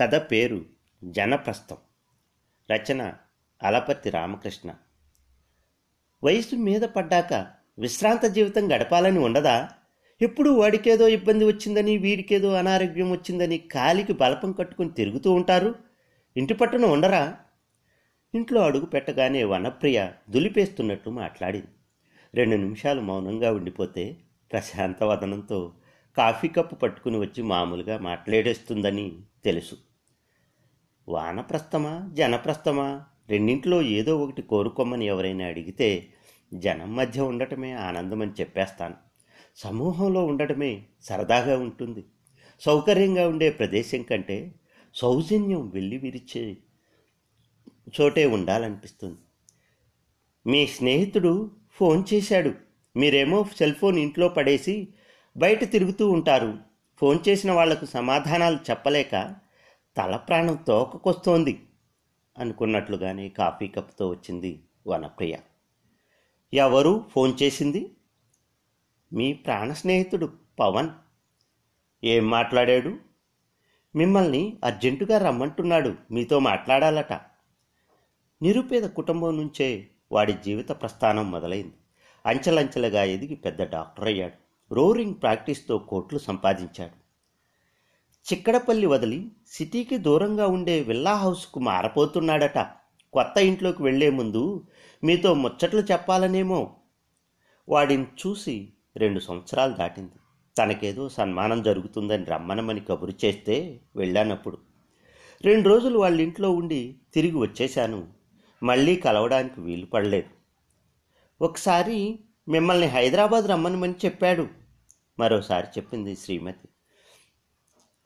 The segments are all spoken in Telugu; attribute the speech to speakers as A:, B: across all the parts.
A: కథ పేరు జనప్రస్థం. రచన అలపర్తి రామకృష్ణ. వయసు మీద పడ్డాక విశ్రాంత జీవితం గడపాలని ఉండదా? ఎప్పుడు వాడికేదో ఇబ్బంది వచ్చిందని వీడికేదో అనారోగ్యం వచ్చిందని కాలికి బలపం కట్టుకుని తిరుగుతూ ఉంటారు? ఇంటి పట్టున ఉండరా? ఇంట్లో అడుగు పెట్టగానే వనప్రియ దులిపేస్తున్నట్లు మాట్లాడింది. రెండు నిమిషాలు మౌనంగా ఉండిపోతే ప్రశాంత వదనంతో కాఫీ కప్పు పట్టుకుని వచ్చి మామూలుగా మాట్లాడేస్తుందని తెలుసు. వానప్రస్థమా జనప్రస్థమా? రెండింటిలో ఏదో ఒకటి కోరుకోమని ఎవరైనా అడిగితే జనం మధ్య ఉండటమే ఆనందమని చెప్పేస్తాను. సమూహంలో ఉండటమే సరదాగా ఉంటుంది. సౌకర్యంగా ఉండే ప్రదేశం కంటే సౌజన్యం వెళ్ళి విరిచే చోటే ఉండాలనిపిస్తుంది. మీ స్నేహితుడు ఫోన్ చేశాడు. మీరేమో సెల్ ఫోన్ ఇంట్లో పడేసి బయట తిరుగుతూ ఉంటారు. ఫోన్ చేసిన వాళ్ళకు సమాధానాలు చెప్పలేక తల ప్రాణం తోకకొస్తోంది అనుకున్నట్లుగానే కాఫీ కప్తో వచ్చింది వనప్రియ. ఎవరు ఫోన్ చేసింది? మీ ప్రాణ స్నేహితుడు పవన్. ఏం మాట్లాడాడు? మిమ్మల్ని అర్జెంటుగా రమ్మంటున్నాడు. మీతో మాట్లాడాలట. నిరుపేద కుటుంబం నుంచే వాడి జీవిత ప్రస్థానం మొదలైంది. అంచెలంచెలుగా ఎదిగి పెద్ద డాక్టర్ అయ్యాడు రోరింగ్ ప్రాక్టీస్తో కోట్లు సంపాదించాడు. చిక్కడపల్లి వదిలి సిటీకి దూరంగా ఉండే విల్లా హౌస్కు మారపోతున్నాడట కొత్త ఇంట్లోకి వెళ్ళే ముందు మీతో ముచ్చట్లు చెప్పాలనేమో. వాడిని చూసి రెండు సంవత్సరాలు దాటింది. తనకేదో సన్మానం జరుగుతుందని రమ్మనమని కబురు చేస్తే వెళ్ళానప్పుడు. రెండు రోజులు వాళ్ళ ఇంట్లో ఉండి తిరిగి వచ్చేశాను. మళ్ళీ కలవడానికి వీలు పడలేదు. ఒకసారి మిమ్మల్ని హైదరాబాద్ రమ్మనమని చెప్పాడు. మరోసారి చెప్పింది శ్రీమతి.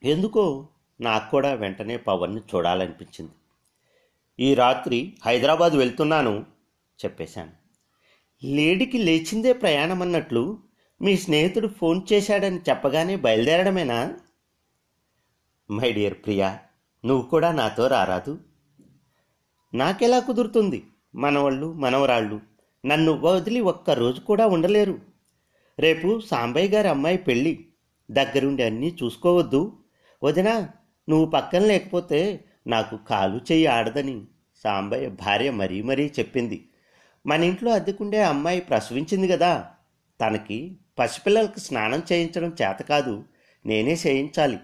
A: ఎందుకో నాకు కూడా వెంటనే పవన్ని చూడాలనిపించింది. ఈ రాత్రి హైదరాబాద్ వెళ్తున్నాను చెప్పేశాను. లేడికి లేచిందే ప్రయాణం అన్నట్లు మీ స్నేహితుడు ఫోన్ చేశాడని చెప్పగానే బయలుదేరడమేనా? మై డియర్ ప్రియా నువ్వు కూడా నాతో రారాదు. నాకెలా కుదురుతుంది? మనవాళ్ళు మనవరాళ్ళు నన్ను వదిలి ఒక్క రోజు కూడా ఉండలేరు. రేపు సాంబయ్య గారి అమ్మాయి పెళ్ళి. దగ్గరుండి అన్నీ చూసుకోవద్దు. వదినా నువ్వు పక్కన లేకపోతే నాకు కాలు చెయ్యి ఆడదని సాంబయ్య భార్య మరీ మరీ చెప్పింది. మన ఇంట్లో అద్దెకుండే అమ్మాయి ప్రసవించింది కదా తనకి పసిపిల్లలకు స్నానం చేయించడం చేత కాదు నేనే చేయించాలి.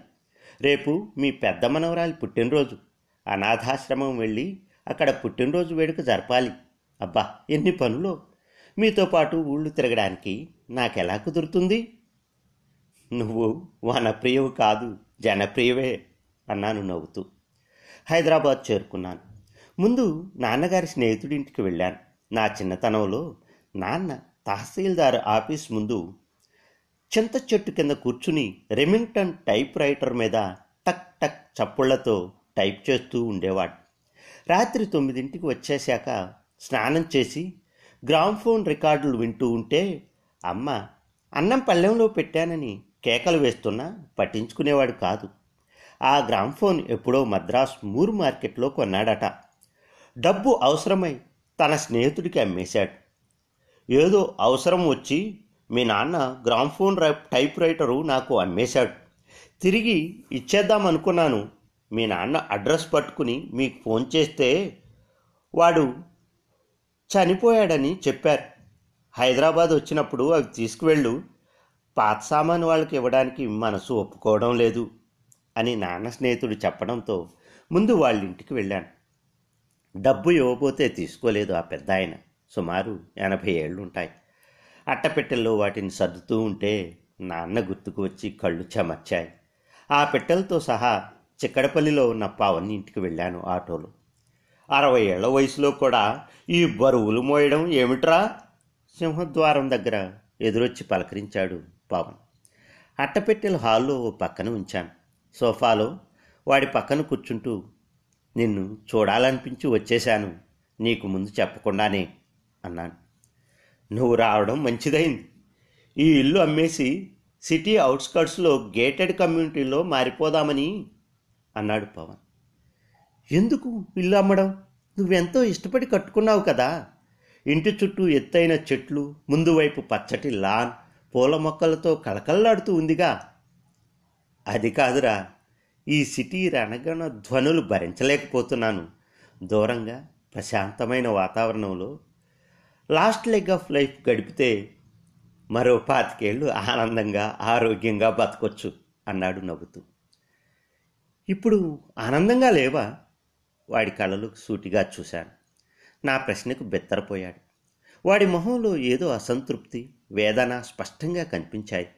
A: రేపు మీ పెద్ద మనవరాలి పుట్టినరోజు. అనాథాశ్రమం వెళ్ళి అక్కడ పుట్టినరోజు వేడుక జరపాలి. అబ్బా ఎన్ని పనులు. మీతో పాటు ఊళ్ళు తిరగడానికి నాకెలా కుదురుతుంది? నువ్వు వనప్రియవు కాదు. జనప్రియవే అన్నాను నవ్వుతూ. హైదరాబాద్ చేరుకున్నాను. ముందు నాన్నగారి స్నేహితుడింటికి వెళ్ళాను. నా చిన్నతనంలో నాన్న తహసీల్దార్ ఆఫీస్ ముందు చింత చెట్టు కింద కూర్చుని రెమింగ్టన్ టైప్ రైటర్ మీద టక్ టక్ చప్పుళ్ళతో టైప్ చేస్తూ ఉండేవాడు. రాత్రి తొమ్మిదింటికి వచ్చేశాక స్నానం చేసి గ్రామ్ఫోన్ రికార్డులు వింటూ ఉంటే అమ్మ అన్నం పళ్ళెంలో పెట్టానని కేకలు వేస్తున్నా పట్టించుకునేవాడు కాదు. ఆ గ్రామ్ఫోన్ ఎప్పుడో మద్రాస్ మూర్ మార్కెట్లో కొన్నాడట. డబ్బు అవసరమై తన స్నేహితుడికి అమ్మేశాడు. ఏదో అవసరం వచ్చి మీ నాన్న గ్రామ్ఫోన్ టైప్ రైటరు నాకు అమ్మేశాడు. తిరిగి ఇచ్చేద్దాం అనుకున్నాను మీ నాన్న అడ్రస్ పట్టుకుని మీకు ఫోన్ చేస్తే వాడు చనిపోయాడని చెప్పారు. హైదరాబాద్ వచ్చినప్పుడు అవి తీసుకువెళ్ళు. పాత సామాను వాళ్ళకి ఇవ్వడానికి మనసు ఒప్పుకోవడం లేదు అని నాన్న స్నేహితుడు చెప్పడంతో ముందు వాళ్ళ ఇంటికి వెళ్ళాను. డబ్బు ఇవ్వబోతే తీసుకోలేదు ఆ పెద్ద ఆయన. సుమారు ఎనభై ఏళ్ళు ఉంటాయి అట్టపెట్టెల్లో వాటిని సర్దుతూ ఉంటే నాన్న గుర్తుకు వచ్చి కళ్ళు చెమర్చాయి. ఆ పెట్టెలతో సహా చిక్కడపల్లిలో ఉన్న పావన్ని ఇంటికి వెళ్ళాను ఆటోలో. అరవై ఏళ్ళ వయసులో కూడా ఈ బరువులు మోయడం ఏమిట్రా? సింహద్వారం దగ్గర ఎదురొచ్చి పలకరించాడు పవన్ అట్టపెట్టెల హాల్లో ఓ పక్కన ఉంచాను సోఫాలో వాడి పక్కన కూర్చుంటూ నిన్ను చూడాలనిపించి వచ్చేశాను. నీకు ముందు చెప్పకుండానే అన్నాను. నువ్వు రావడం మంచిదైంది. ఈ ఇల్లు అమ్మేసి సిటీ అవుట్స్కట్స్లో గేటెడ్ కమ్యూనిటీలో మారిపోదామని అన్నాడు పవన్. ఎందుకు ఇల్లు అమ్మడం? నువ్వెంతో ఇష్టపడి కట్టుకున్నావు కదా. ఇంటి చుట్టూ ఎత్తైన చెట్లు ముందు వైపు పచ్చటి లాన్ పూల మొక్కలతో కళకళలాడుతూ ఉందిగా. అది కాదురా ఈ సిటీ రణగణ ధ్వనులు భరించలేకపోతున్నాను. దూరంగా ప్రశాంతమైన వాతావరణంలో లాస్ట్ లెగ్ ఆఫ్ లైఫ్ గడిపితే మరో పాతికేళ్ళు ఆనందంగా ఆరోగ్యంగా బతకొచ్చు అన్నాడు నవ్వుతూ. ఇప్పుడు ఆనందంగా లేవా? వాడి కళ్ళలు సూటిగా చూశాను. నా ప్రశ్నకు బెత్తరపోయాడు. వాడి మొహంలో ఏదో అసంతృప్తి వేదన స్పష్టంగా కనిపించాయి.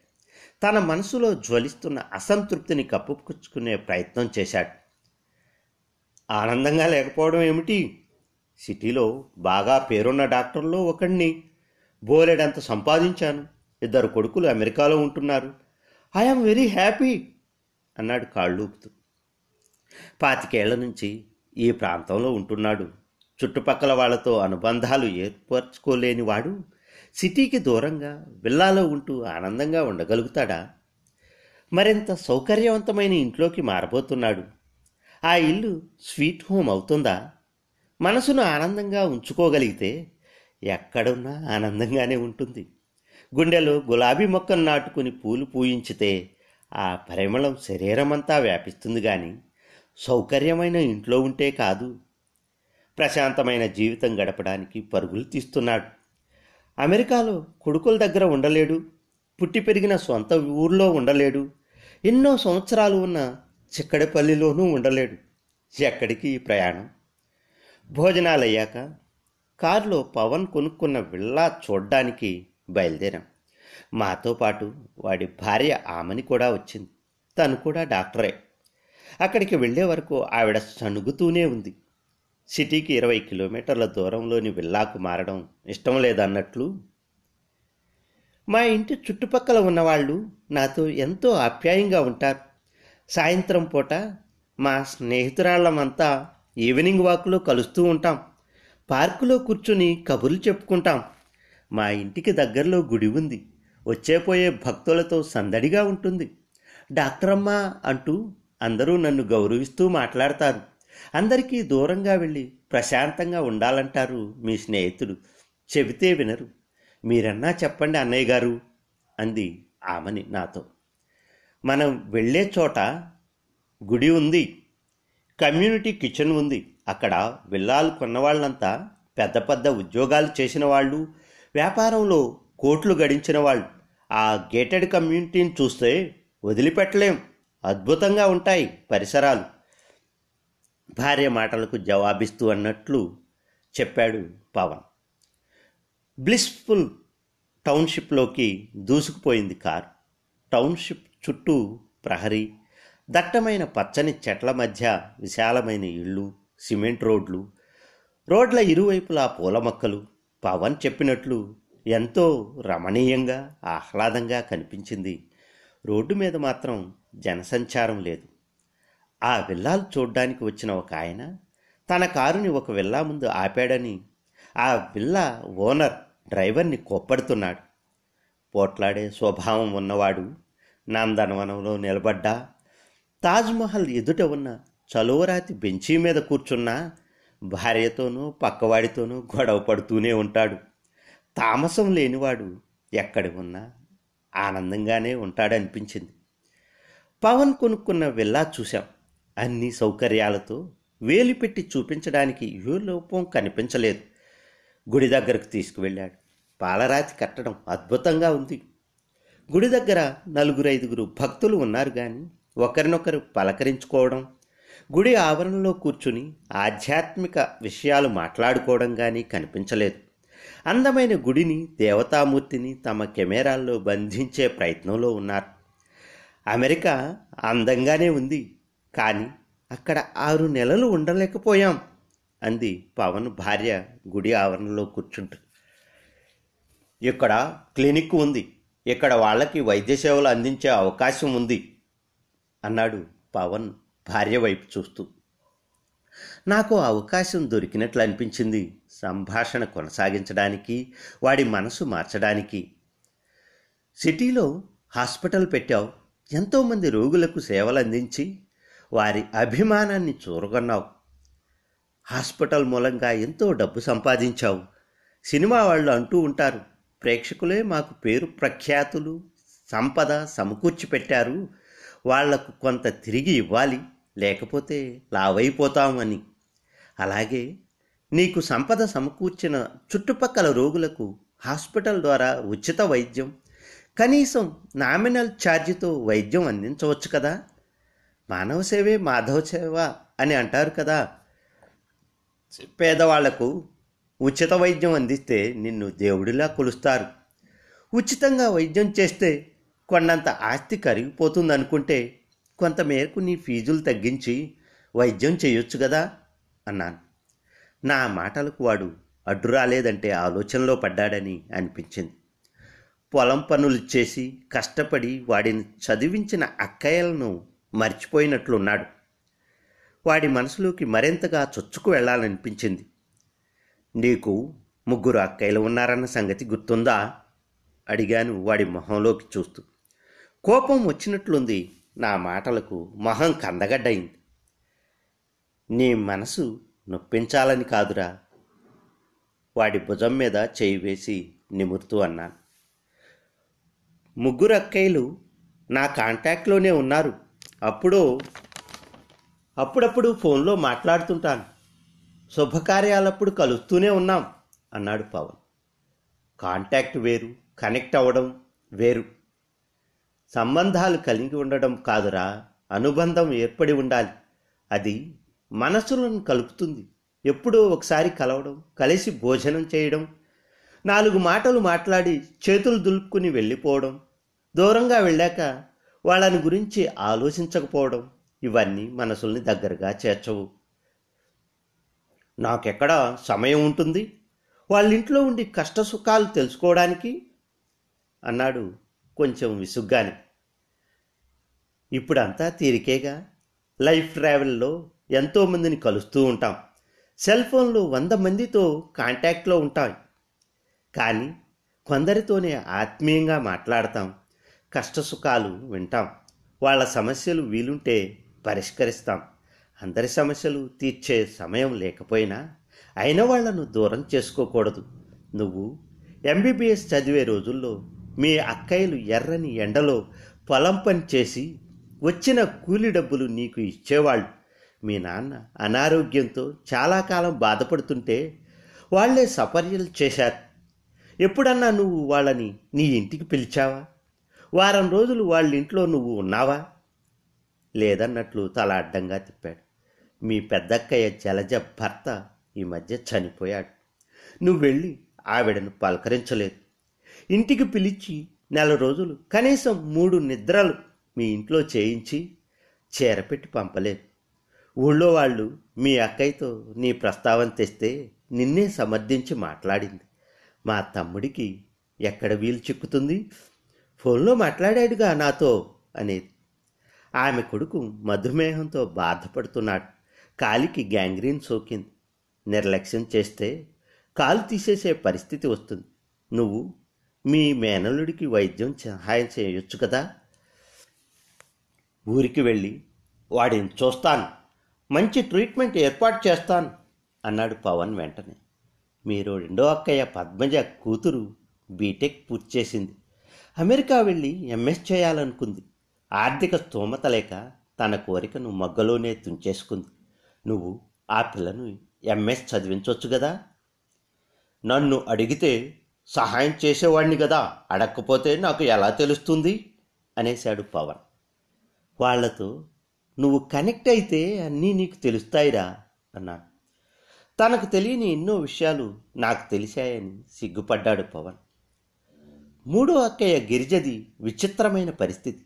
A: తన మనసులో జ్వలిస్తున్న అసంతృప్తిని కప్పుకొచ్చుకునే ప్రయత్నం చేశాడు. ఆనందంగా లేకపోవడం ఏమిటి? సిటీలో బాగా పేరున్న డాక్టర్లో ఒకడిని బోలెడంత సంపాదించాను. ఇద్దరు కొడుకులు అమెరికాలో ఉంటున్నారు. ఐఎమ్ వెరీ హ్యాపీ అన్నాడు కాళ్ళూపుతూ. పాతికేళ్ళ నుంచి ఈ ప్రాంతంలో ఉంటున్నాడు. చుట్టుపక్కల వాళ్ళతో అనుబంధాలు ఏర్పరచుకోలేని వాడు సిటీకి దూరంగా విల్లాలో ఉంటూ ఆనందంగా ఉండగలుగుతాడా? మరింత సౌకర్యవంతమైన ఇంట్లోకి మారబోతున్నాడు. ఆ ఇల్లు స్వీట్ హోమ్ అవుతుందా? మనసును ఆనందంగా ఉంచుకోగలిగితే ఎక్కడున్నా ఆనందంగానే ఉంటుంది. గుండెలో గులాబీ మొక్కను నాటుకుని పూలు పూయించితే ఆ పరిమళం శరీరమంతా వ్యాపిస్తుంది కానీ సౌకర్యమైన ఇంట్లో ఉంటే కాదు. ప్రశాంతమైన జీవితం గడపడానికి పరుగులు తీస్తున్నాడు. అమెరికాలో కొడుకుల దగ్గర ఉండలేడు. పుట్టి పెరిగిన సొంత ఊర్లో ఉండలేడు. ఎన్నో సంవత్సరాలు ఉన్న చిక్కడపల్లిలోనూ ఉండలేడు. ఎక్కడికి ఈ ప్రయాణం? భోజనాలు అయ్యాక కారులో పవన్ కొనుక్కున్న విల్లా చూడ్డానికి బయలుదేరాం. మాతో పాటు వాడి భార్య ఆమెని కూడా వచ్చింది. తను కూడా డాక్టరే. అక్కడికి వెళ్ళే వరకు ఆవిడ సణుగుతూనే ఉంది. సిటీకి ఇరవై కిలోమీటర్ల దూరంలోని విల్లాకు మారడం ఇష్టం లేదన్నట్లు. మా ఇంటి చుట్టుపక్కల ఉన్నవాళ్ళు నాతో ఎంతో ఆప్యాయంగా ఉంటారు. సాయంత్రం పూట మా స్నేహితురాళ్ళమంతా ఈవినింగ్ వాక్లో కలుస్తూ ఉంటాం. పార్కులో కూర్చుని కబుర్లు చెప్పుకుంటాం. మా ఇంటికి దగ్గరలో గుడి ఉంది. వచ్చేపోయే భక్తులతో సందడిగా ఉంటుంది. డాక్టర్ అంటూ అందరూ నన్ను గౌరవిస్తూ మాట్లాడతారు. అందరికీ దూరంగా వెళ్ళి ప్రశాంతంగా ఉండాలంటారు మీ స్నేహితుడు. చెబితే వినరు. మీరన్నా చెప్పండి అన్నయ్య గారు అంది ఆమెని నాతో. మనం వెళ్ళే చోట గుడి ఉంది. కమ్యూనిటీ కిచెన్ ఉంది. అక్కడ విల్లాలు కొన్నవాళ్ళంతా పెద్ద పెద్ద ఉద్యోగాలు చేసిన వాళ్ళు వ్యాపారంలో కోట్లు గడించిన వాళ్ళు. ఆ గేటెడ్ కమ్యూనిటీని చూస్తే వదిలిపెట్టలేం. అద్భుతంగా ఉంటాయి పరిసరాలు. భార్య మాటలకు జవాబిస్తూ అన్నట్లు చెప్పాడు పవన్. బ్లిస్ఫుల్ టౌన్షిప్లోకి దూసుకుపోయింది కారు. టౌన్షిప్ చుట్టూ ప్రహరీ దట్టమైన పచ్చని చెట్ల మధ్య విశాలమైన ఇళ్ళు సిమెంట్ రోడ్లు రోడ్ల ఇరువైపులా పూల మొక్కలు. పవన్ చెప్పినట్లు ఎంతో రమణీయంగా ఆహ్లాదంగా కనిపించింది. రోడ్డు మీద మాత్రం జనసంచారం లేదు. ఆ విల్లాలు చూడ్డానికి వచ్చిన ఒక ఆయన తన కారుని ఒక విల్లా ముందు ఆపాడని ఆ విల్లా ఓనర్ డ్రైవర్ని కోప్పడుతున్నాడు. పోట్లాడే స్వభావం ఉన్నవాడు నందనవనంలో నిలబడ్డా తాజ్మహల్ ఎదుట ఉన్న చలువరాతి బెంచీ మీద కూర్చున్నా భార్యతోనూ పక్కవాడితోనూ గొడవ పడుతూనే ఉంటాడు. తామసం లేనివాడు ఎక్కడి ఉన్నా ఆనందంగానే ఉంటాడనిపించింది. పవన్ కొనుక్కున్న విల్లా చూశాం. అన్ని సౌకర్యాలతో వేలు పెట్టి చూపించడానికి ఏ లోపం కనిపించలేదు. గుడి దగ్గరకు తీసుకువెళ్ళాడు. పాలరాతి కట్టడం అద్భుతంగా ఉంది. గుడి దగ్గర నలుగురు ఐదుగురు భక్తులు ఉన్నారు కానీ ఒకరినొకరు పలకరించుకోవడం గుడి ఆవరణలో కూర్చుని ఆధ్యాత్మిక విషయాలు మాట్లాడుకోవడం కానీ కనిపించలేదు. అందమైన గుడిని దేవతామూర్తిని తమ కెమెరాల్లో బంధించే ప్రయత్నంలో ఉన్నారు. అమెరికా అందంగానే ఉంది. కానీ అక్కడ ఆరు నెలలు ఉండలేకపోయాం అంది పవన్ భార్య గుడి ఆవరణలో కూర్చుంటూ. ఇక్కడ క్లినిక్ ఉంది. ఇక్కడ వాళ్ళకి వైద్య సేవలు అందించే అవకాశం ఉంది అన్నాడు పవన్ భార్య వైపు చూస్తూ. నాకు అవకాశం దొరికినట్లు అనిపించింది సంభాషణ కొనసాగించడానికి వాడి మనసు మార్చడానికి. సిటీలో హాస్పిటల్ పెట్టావు. ఎంతోమంది రోగులకు సేవలు అందించి వారి అభిమానాన్ని చూరగొన్నావు. హాస్పిటల్ మూలంగా ఎంతో డబ్బు సంపాదించావు. సినిమా వాళ్ళు అంటూ ఉంటారు ప్రేక్షకులే మాకు పేరు ప్రఖ్యాతులు సంపద సమకూర్చి పెట్టారు వాళ్ళకు కొంత తిరిగి ఇవ్వాలి లేకపోతే లావైపోతామని. అలాగే నీకు సంపద సమకూర్చిన చుట్టుపక్కల రోగులకు హాస్పిటల్ ద్వారా ఉచిత వైద్యం కనీసం నామినల్ ఛార్జీతో వైద్యం అందించవచ్చు కదా? మానవ సేవే మాధవ సేవ అని అంటారు కదా. పేదవాళ్ళకు ఉచిత వైద్యం అందిస్తే నిన్ను దేవుడిలా కొలుస్తారు. ఉచితంగా వైద్యం చేస్తే కొన్నంత ఆస్తి కరిగిపోతుంది అనుకుంటే కొంతమేరకు నీ ఫీజులు తగ్గించి వైద్యం చేయొచ్చు కదా అన్నాను. నా మాటలకు వాడు అడ్డు రాలేదంటే ఆలోచనలో పడ్డాడని అనిపించింది. పొలం పనులు చేసి కష్టపడి వాడిని చదివించిన అక్కయ్యలను మర్చిపోయినట్లున్నాడు. వాడి మనసులోకి మరింతగా చొచ్చుకు వెళ్ళాలనిపించింది నీకు ముగ్గురు అక్కయ్యలు ఉన్నారన్న సంగతి గుర్తుందా? అడిగాను వాడి మొహంలోకి చూస్తూ. కోపం వచ్చినట్లుంది. నా మాటలకు మొహం కందగడ్డయింది. నీ మనసు నొప్పించాలని కాదురా. వాడి భుజం మీద చేయి వేసి నిమురుతూ అన్నాను. ముగ్గురు అక్కయ్యలు నా కాంటాక్ట్లోనే ఉన్నారు. అప్పుడు అప్పుడప్పుడు ఫోన్లో మాట్లాడుతుంటాను. శుభకార్యాలప్పుడు కలుస్తూనే ఉన్నాం అన్నాడు పవన్. కాంటాక్ట్ వేరు కనెక్ట్ అవ్వడం వేరు. సంబంధాలు కలిగి ఉండడం కాదురా అనుబంధం ఏర్పడి ఉండాలి. అది మనసులను కలుపుతుంది. ఎప్పుడో ఒకసారి కలవడం కలిసి భోజనం చేయడం నాలుగు మాటలు మాట్లాడి చేతులు దులుపుకుని వెళ్ళిపోవడం దూరంగా వెళ్ళాక వాళ్ళని గురించి ఆలోచించకపోవడం ఇవన్నీ మనసుల్ని దగ్గరగా చేర్చవు. నాకెక్కడ సమయం ఉంటుంది? వాళ్ళ ఇంట్లో ఉండి కష్ట సుఖాలు తెలుసుకోవడానికి? అన్నాడు కొంచెం విసుగ్గాని. ఇప్పుడంతా తీరికేగా. లైఫ్ ట్రావెల్లో ఎంతోమందిని కలుస్తూ ఉంటాం. సెల్ ఫోన్లో వంద మందితో కాంటాక్ట్లో ఉంటాం కానీ కొందరితోనే ఆత్మీయంగా మాట్లాడతాం. కష్ట సుఖాలు వింటాం. వాళ్ళ సమస్యలు వీలుంటే పరిష్కరిస్తాం. అందరి సమస్యలు తీర్చే సమయం లేకపోయినా అయిన వాళ్ళను దూరం చేసుకోకూడదు. నువ్వు ఎంబీబీఎస్ చదివే రోజుల్లో మీ అక్కయ్యలు ఎర్రని ఎండలో పొలం పని చేసి వచ్చిన కూలి డబ్బులు నీకు ఇచ్చేవాళ్ళు. మీ నాన్న అనారోగ్యంతో చాలా కాలం బాధపడుతుంటే వాళ్ళే సపర్యలు చేశారు. ఎప్పుడన్నా నువ్వు వాళ్ళని నీ ఇంటికి పిలిచావా? వారం రోజులు వాళ్ళ ఇంట్లో నువ్వు ఉన్నావా? లేదన్నట్లు తల అడ్డంగా తిప్పాడు. మీ పెద్దక్కయ్య జలజ భర్త ఈ మధ్య చనిపోయాడు. నువ్వు వెళ్ళి ఆవిడను పలకరించలేదు. ఇంటికి పిలిచి నెల రోజులు కనీసం మూడు నిద్రలు మీ ఇంట్లో చేయించి చీరపెట్టి పంపలేదు. ఊళ్ళో వాళ్ళు మీ అక్కయ్యతో నీ ప్రస్తావన తెస్తే నిన్నే సమర్థించి మాట్లాడింది. మా తమ్ముడికి ఎక్కడ వీలు చిక్కుతుంది? ఫోన్లో మాట్లాడాడుగా నాతో అనేది. ఆమె కొడుకు మధుమేహంతో బాధపడుతున్నాడు. కాలికి గ్యాంగ్రీన్ సోకింది. నిర్లక్ష్యం చేస్తే కాలు తీసేసే పరిస్థితి వస్తుంది. నువ్వు మీ మేనల్లుడికి వైద్యం సహాయం చేయొచ్చు కదా? ఊరికి వెళ్ళి వాడిని చూస్తాను. మంచి ట్రీట్మెంట్ ఏర్పాటు చేస్తాను అన్నాడు పవన్ వెంటనే. మీరు రెండో అక్కయ్య పద్మజ కూతురు బీటెక్ పూర్తి చేసింది. అమెరికా వెళ్ళి ఎంఎస్ చేయాలనుకుంది. ఆర్థిక స్తోమత లేక తన కోరికను మగ్గలోనే తుంచేసుకుంది. నువ్వు ఆ పిల్లను ఎంఎస్ చదివించవచ్చు కదా నన్ను అడిగితే సహాయం చేసేవాడిని కదా అడగకపోతే నాకు ఎలా తెలుస్తుంది? అనేశాడు పవన్. వాళ్ళతో నువ్వు కనెక్ట్ అయితే అన్నీ నీకు తెలుస్తాయిరా అన్నాడు. తనకు తెలియని ఎన్నో విషయాలు నాకు తెలిసాయని సిగ్గుపడ్డాడు పవన్. మూడో అక్కయ్య గిరిజది విచిత్రమైన పరిస్థితి.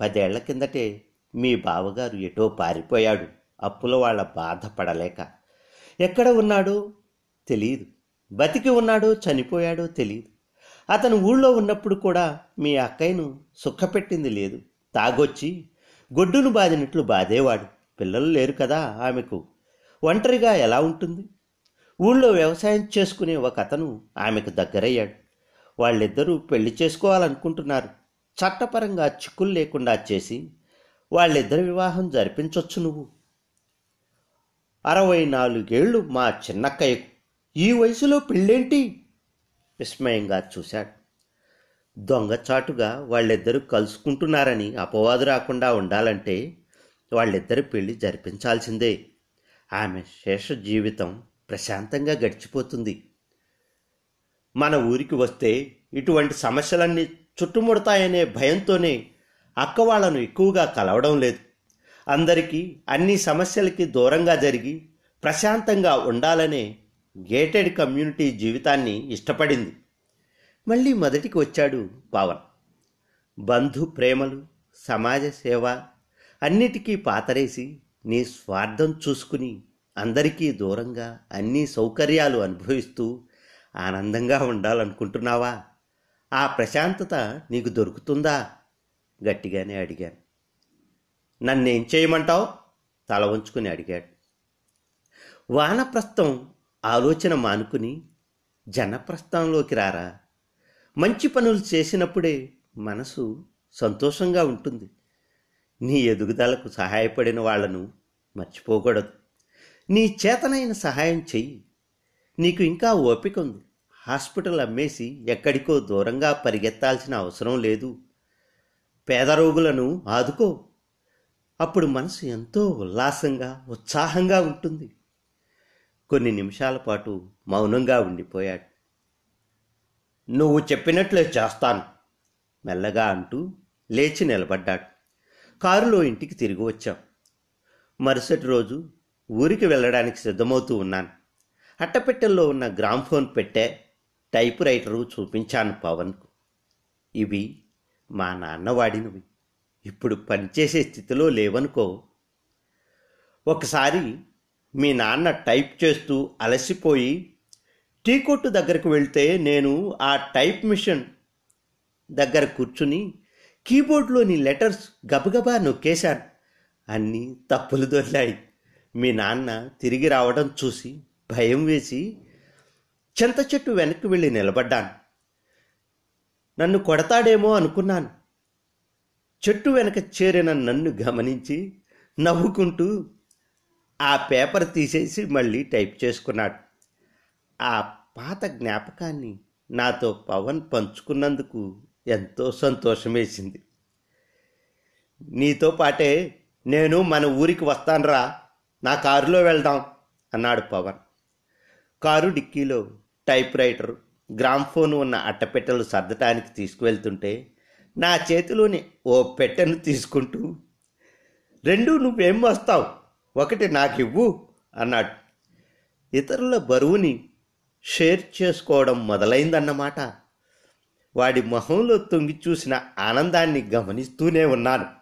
A: పదేళ్ళ కిందటే మీ బావగారు ఎటో పారిపోయాడు. అప్పుల వాళ్ళ బాధపడలేక ఎక్కడ ఉన్నాడో తెలియదు బతికి ఉన్నాడో చనిపోయాడో తెలియదు అతను ఊళ్ళో ఉన్నప్పుడు కూడా మీ అక్కయ్యను సుఖపెట్టింది లేదు. తాగొచ్చి గొడ్డును బాదినట్లు బాధేవాడు. పిల్లలు లేరు కదా ఆమెకు. ఒంటరిగా ఎలా ఉంటుంది? ఊళ్ళో వ్యవసాయం చేసుకునే ఒక అతను ఆమెకు దగ్గరయ్యాడు. వాళ్ళిద్దరూ పెళ్ళి చేసుకోవాలనుకుంటున్నారు. చట్టపరంగా చిక్కులు లేకుండా చేసి వాళ్ళిద్దరి వివాహం జరిపించవచ్చు నువ్వు. అరవై నాలుగేళ్ళు మా చిన్నక్కయ్యకు ఈ వయసులో పెళ్ళేంటి? విస్మయంగా చూశాడు. దొంగచాటుగా వాళ్ళిద్దరూ కలుసుకుంటున్నారని అపవాదు రాకుండా ఉండాలంటే వాళ్ళిద్దరి పెళ్ళి జరిపించాల్సిందే. ఆమె శేష జీవితం ప్రశాంతంగా గడిచిపోతుంది. మన ఊరికి వస్తే ఇటువంటి సమస్యలన్నీ చుట్టుముడతాయనే భయంతోనే అక్క వాళ్ళను ఎక్కువగా కలవడం లేదు. అందరికీ అన్ని సమస్యలకి దూరంగా జరిగి ప్రశాంతంగా ఉండాలనే గేటెడ్ కమ్యూనిటీ జీవితాన్ని ఇష్టపడింది. మళ్ళీ మొదటికి వచ్చాడు పవన్. బంధు ప్రేమలు సమాజ సేవ అన్నిటికీ పాతరేసి నీ స్వార్థం చూసుకుని అందరికీ దూరంగా అన్ని సౌకర్యాలు అనుభవిస్తూ ఆనందంగా ఉండాలనుకుంటున్నావా? ఆ ప్రశాంతత నీకు దొరుకుతుందా? గట్టిగానే అడిగాను. నన్నేం చేయమంటావు? తల వంచుకుని అడిగాడు. వానప్రస్థం ఆలోచన మానుకుని జనప్రస్థంలోకి రారా? మంచి పనులు చేసినప్పుడే మనసు సంతోషంగా ఉంటుంది. నీ ఎదుగుదలకు సహాయపడిన వాళ్ళను మర్చిపోకూడదు. నీ చేతనైన సహాయం చెయ్యి. నీకు ఇంకా ఓపిక ఉంది హాస్పిటల్ అమ్మేసి ఎక్కడికో దూరంగా పరిగెత్తాల్సిన అవసరం లేదు. పేద రోగులను ఆదుకో. అప్పుడు మనసు ఎంతో ఉల్లాసంగా ఉత్సాహంగా ఉంటుంది. కొన్ని నిమిషాల పాటు మౌనంగా ఉండిపోయాడు. నువ్వు చెప్పినట్లే చేస్తాను మెల్లగా అంటూ లేచి నిలబడ్డాడు. కారులో ఇంటికి తిరిగి వచ్చాం. మరుసటి రోజు ఊరికి వెళ్ళడానికి సిద్ధమవుతూ ఉన్నాను. అట్టపెట్టెల్లో ఉన్న గ్రామ్ఫోన్ పెట్టే టైప్ రైటరు చూపించాను పవన్కు. ఇవి మా నాన్న వాడినవి. ఇప్పుడు పనిచేసే స్థితిలో లేవనుకో. ఒకసారి మీ నాన్న టైప్ చేస్తూ అలసిపోయి టీ కొట్టు దగ్గరకు వెళ్తే నేను ఆ టైప్ మిషన్ దగ్గర కూర్చుని కీబోర్డ్లోని లెటర్స్ గబగబా నొక్కేశాను. అన్నీ తప్పులు దొరికాయి. మీ నాన్న తిరిగి రావడం చూసి భయం వేసి చింత చెట్టు వెనక్కి వెళ్ళి నిలబడ్డాను. నన్ను కొడతాడేమో అనుకున్నాను. చెట్టు వెనక చేరిన నన్ను గమనించి నవ్వుకుంటూ ఆ పేపర్ తీసేసి మళ్ళీ టైప్ చేసుకున్నాడు. ఆ పాత జ్ఞాపకాన్ని నాతో పవన్ పంచుకున్నందుకు ఎంతో సంతోషమేసింది. నీతో పాటే నేను మన ఊరికి వస్తానురా నా కారులో వెళ్దాం అన్నాడు పవన్. కారు డిక్కీలో టైప్ రైటర్ గ్రామ్ఫోన్ ఉన్న అట్టపెట్టెలు సర్దటానికి తీసుకువెళ్తుంటే నా చేతిలోని ఓ పెట్టెను తీసుకుంటూ రెండు నువ్వేం వస్తావు ఒకటి నాకు ఇవ్వు అన్నాడు. ఇతరుల బరువుని షేర్ చేసుకోవడం మొదలైందన్నమాట. వాడి మొహంలో తొంగి చూసిన ఆనందాన్ని గమనిస్తూనే ఉన్నాను.